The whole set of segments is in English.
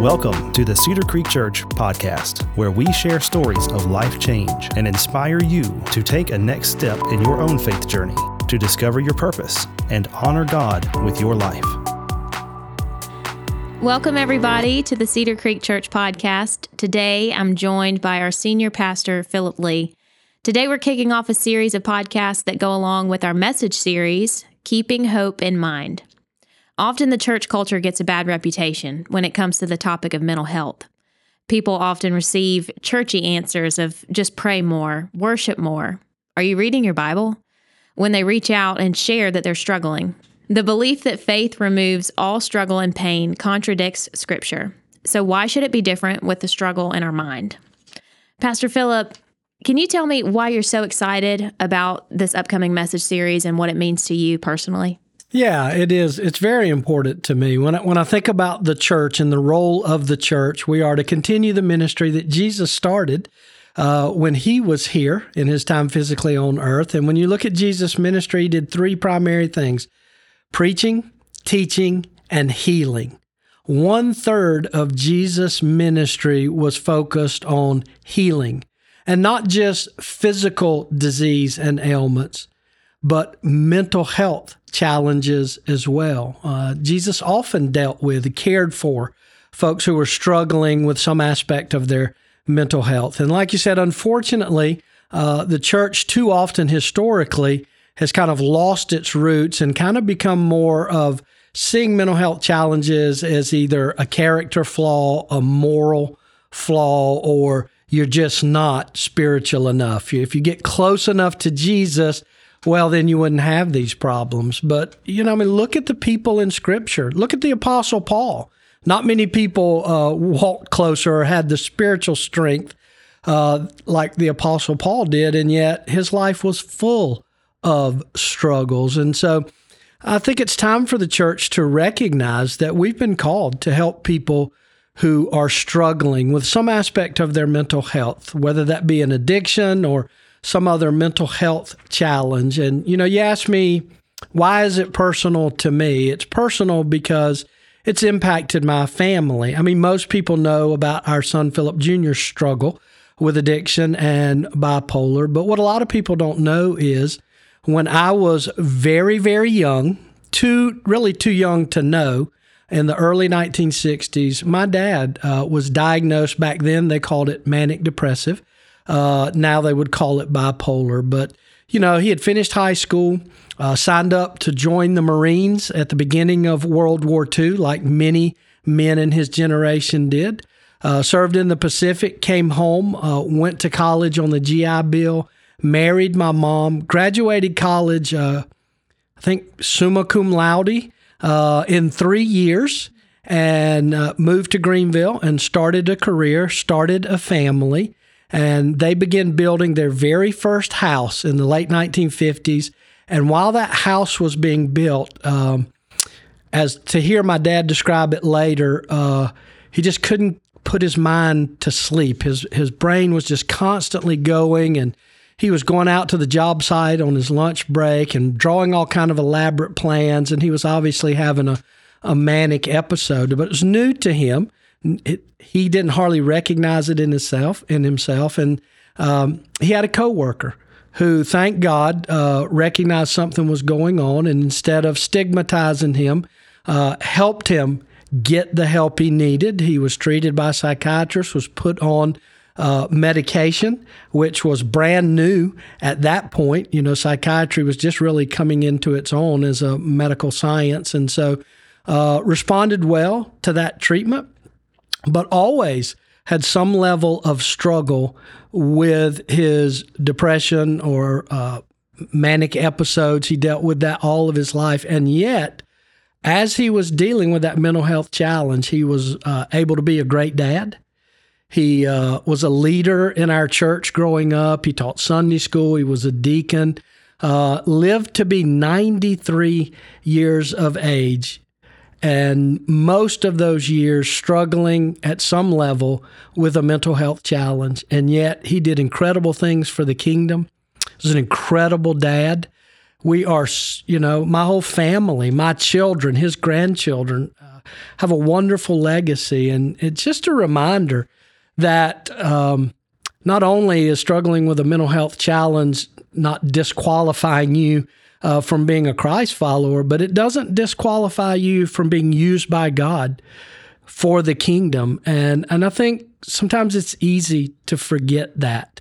Welcome to the Cedar Creek Church podcast, where we share stories of life change and inspire you to take a next step in your own faith journey to discover your purpose and honor God with your life. Welcome, everybody, to the Cedar Creek Church podcast. Today, I'm joined by our senior pastor, Phillip Lee. Today, we're kicking off a series of podcasts that go along with our message series, Keeping Hope in Mind. Often the church culture gets a bad reputation when it comes to the topic of mental health. People often receive churchy answers of just pray more, worship more. Are you reading your Bible? When they reach out and share that they're struggling. The belief that faith removes all struggle and pain contradicts Scripture. So, why should it be different with the struggle in our mind? Pastor Phillip, can you tell me why you're so excited about this upcoming message series and what it means to you personally? Yeah, it is. It's very important to me. When I, when I think about the church and the role of the church, we are to continue the ministry that Jesus started uh, when he was here in his time physically on earth. And when you look at Jesus' ministry, he did three primary things preaching, teaching, and healing. One third of Jesus' ministry was focused on healing, and not just physical disease and ailments, but mental health challenges as well. Uh, Jesus often dealt with, cared for folks who were struggling with some aspect of their mental health. And like you said, unfortunately, uh, the church too often historically has kind of lost its roots and kind of become more of seeing mental health challenges as either a character flaw, a moral flaw, or you're just not spiritual enough. If you get close enough to Jesus, well, then you wouldn't have these problems. But, you know, I mean, look at the people in Scripture. Look at the Apostle Paul. Not many people uh, walked closer or had the spiritual strength uh, like the Apostle Paul did, and yet his life was full of struggles. And so I think it's time for the church to recognize that we've been called to help people who are struggling with some aspect of their mental health, whether that be an addiction or some other mental health challenge. And, you know, you ask me, why is it personal to me? It's personal because it's impacted my family. I mean, most people know about our son Phillip Jr.'s struggle with addiction and bipolar, but what a lot of people don't know is when I was very, very young, too really too young to know, in the early 1960s, my dad uh, was diagnosed back then. They called it manic depressive. Uh, now they would call it bipolar. But, you know, he had finished high school, uh, signed up to join the Marines at the beginning of World War II, like many men in his generation did. Uh, served in the Pacific, came home, uh, went to college on the GI Bill, married my mom, graduated college, uh, I think summa cum laude, uh, in three years and moved to Greenville and started a career, started a family and they began building their very first house in the late 1950s. And while that house was being built, um, as to hear my dad describe it later, uh, he just couldn't put his mind to sleep. His his brain was just constantly going, and he was going out to the job site on his lunch break and drawing all kind of elaborate plans. And he was obviously having a a manic episode, but it was new to him he didn't hardly recognize it in himself. In himself, and um, he had a coworker who, thank God, uh, recognized something was going on, and instead of stigmatizing him, uh, helped him get the help he needed. He was treated by a psychiatrist, was put on uh, medication, which was brand new at that point. You know, psychiatry was just really coming into its own as a medical science, and so uh, responded well to that treatment but always had some level of struggle with his depression or uh, manic episodes. He dealt with that all of his life. And yet, as he was dealing with that mental health challenge, he was uh, able to be a great dad. He uh, was a leader in our church growing up. He taught Sunday school. He was a deacon. Uh, lived to be 93 years of age and most of those years struggling at some level with a mental health challenge. And yet he did incredible things for the kingdom. He was an incredible dad. We are, you know, my whole family, my children, his grandchildren, uh, have a wonderful legacy. And it's just a reminder that um, not only is struggling with a mental health challenge not disqualifying you uh, from being a Christ follower, but it doesn't disqualify you from being used by God for the kingdom. And and I think sometimes it's easy to forget that.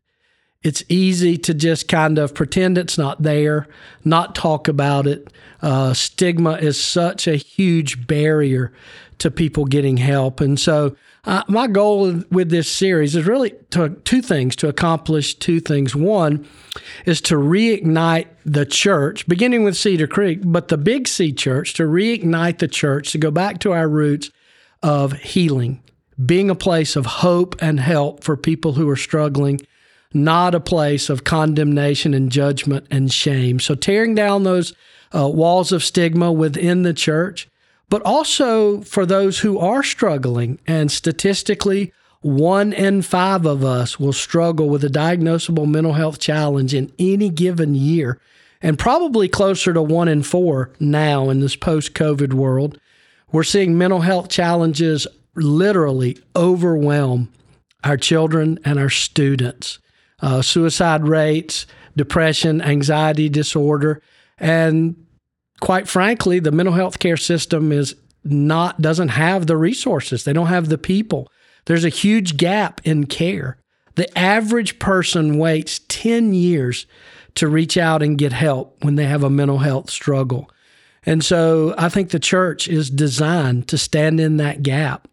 It's easy to just kind of pretend it's not there, not talk about it. Uh, stigma is such a huge barrier to people getting help. And so, uh, my goal with this series is really to, two things to accomplish two things. One is to reignite the church, beginning with Cedar Creek, but the Big C church, to reignite the church, to go back to our roots of healing, being a place of hope and help for people who are struggling, not a place of condemnation and judgment and shame. So, tearing down those uh, walls of stigma within the church, but also for those who are struggling. And statistically, one in five of us will struggle with a diagnosable mental health challenge in any given year, and probably closer to one in four now in this post COVID world. We're seeing mental health challenges literally overwhelm our children and our students. Uh, suicide rates, depression, anxiety disorder, and quite frankly, the mental health care system is not doesn't have the resources. They don't have the people. There's a huge gap in care. The average person waits 10 years to reach out and get help when they have a mental health struggle. And so I think the church is designed to stand in that gap.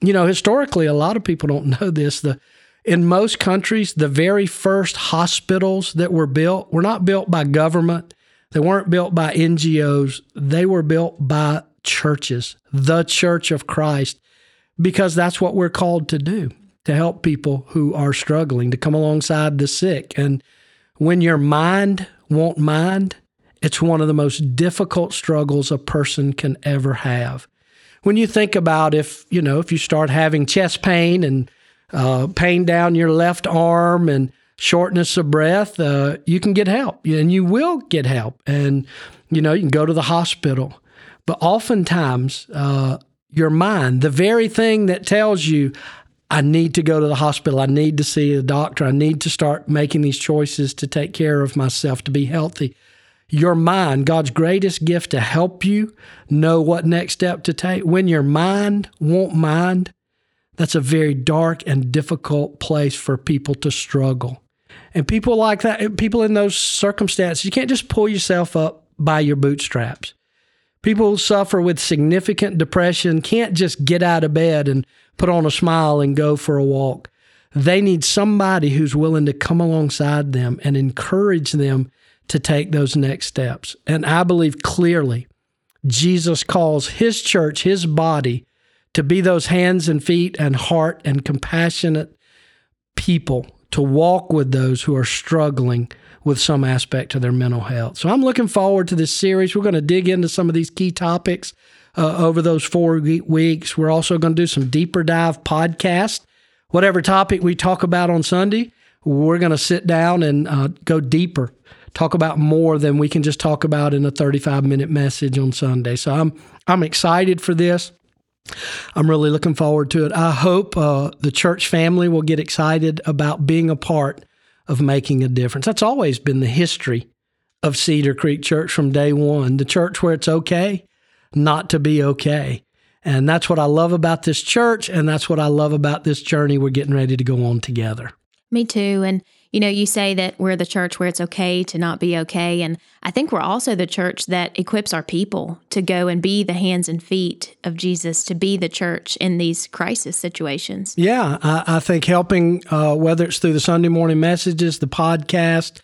You know, historically, a lot of people don't know this. The in most countries, the very first hospitals that were built were not built by government. They weren't built by NGOs. They were built by churches, the church of Christ, because that's what we're called to do to help people who are struggling, to come alongside the sick. And when your mind won't mind, it's one of the most difficult struggles a person can ever have. When you think about if, you know, if you start having chest pain and uh, pain down your left arm and shortness of breath, uh, you can get help and you will get help. And, you know, you can go to the hospital. But oftentimes, uh, your mind, the very thing that tells you, I need to go to the hospital, I need to see a doctor, I need to start making these choices to take care of myself, to be healthy. Your mind, God's greatest gift to help you know what next step to take. When your mind won't mind, that's a very dark and difficult place for people to struggle. And people like that, people in those circumstances, you can't just pull yourself up by your bootstraps. People who suffer with significant depression can't just get out of bed and put on a smile and go for a walk. They need somebody who's willing to come alongside them and encourage them to take those next steps. And I believe clearly Jesus calls his church, his body, to be those hands and feet and heart and compassionate people to walk with those who are struggling with some aspect of their mental health. So I'm looking forward to this series. We're going to dig into some of these key topics uh, over those four weeks. We're also going to do some deeper dive podcast. Whatever topic we talk about on Sunday, we're going to sit down and uh, go deeper, talk about more than we can just talk about in a 35 minute message on Sunday. So I'm I'm excited for this. I'm really looking forward to it. I hope uh, the church family will get excited about being a part of making a difference. That's always been the history of Cedar Creek Church from day one the church where it's okay not to be okay. And that's what I love about this church. And that's what I love about this journey we're getting ready to go on together. Me too. And you know, you say that we're the church where it's okay to not be okay. And I think we're also the church that equips our people to go and be the hands and feet of Jesus, to be the church in these crisis situations. Yeah, I, I think helping, uh, whether it's through the Sunday morning messages, the podcast,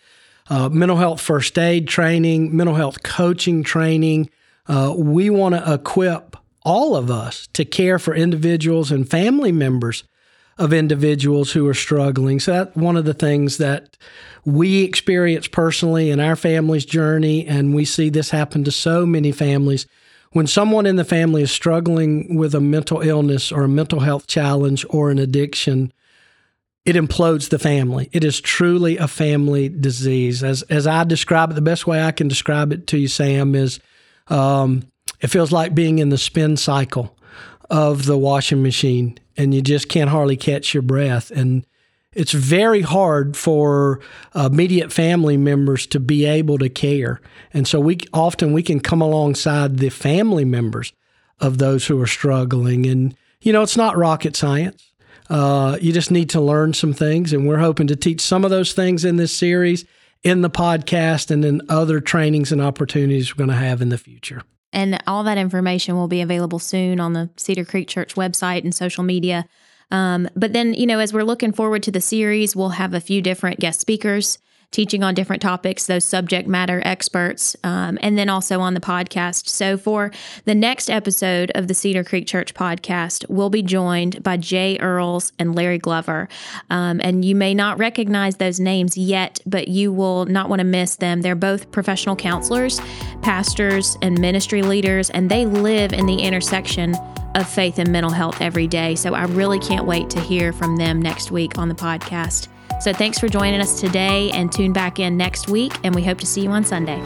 uh, mental health first aid training, mental health coaching training, uh, we want to equip all of us to care for individuals and family members of individuals who are struggling. So that's one of the things that we experience personally in our family's journey, and we see this happen to so many families. When someone in the family is struggling with a mental illness or a mental health challenge or an addiction, it implodes the family. It is truly a family disease. As as I describe it, the best way I can describe it to you, Sam, is um, it feels like being in the spin cycle of the washing machine and you just can't hardly catch your breath. And it's very hard for immediate family members to be able to care. And so we often we can come alongside the family members of those who are struggling. And you know, it's not rocket science. Uh, you just need to learn some things, and we're hoping to teach some of those things in this series, in the podcast, and in other trainings and opportunities we're going to have in the future. And all that information will be available soon on the Cedar Creek Church website and social media. Um, but then, you know, as we're looking forward to the series, we'll have a few different guest speakers teaching on different topics, those subject matter experts, um, and then also on the podcast. So, for the next episode of the Cedar Creek Church podcast, we'll be joined by Jay Earls and Larry Glover. Um, and you may not recognize those names yet, but you will not want to miss them. They're both professional counselors, pastors, and ministry leaders, and they live in the intersection of faith and mental health every day. So, I really can't wait to hear from them next week on the podcast. So thanks for joining us today and tune back in next week, and we hope to see you on Sunday.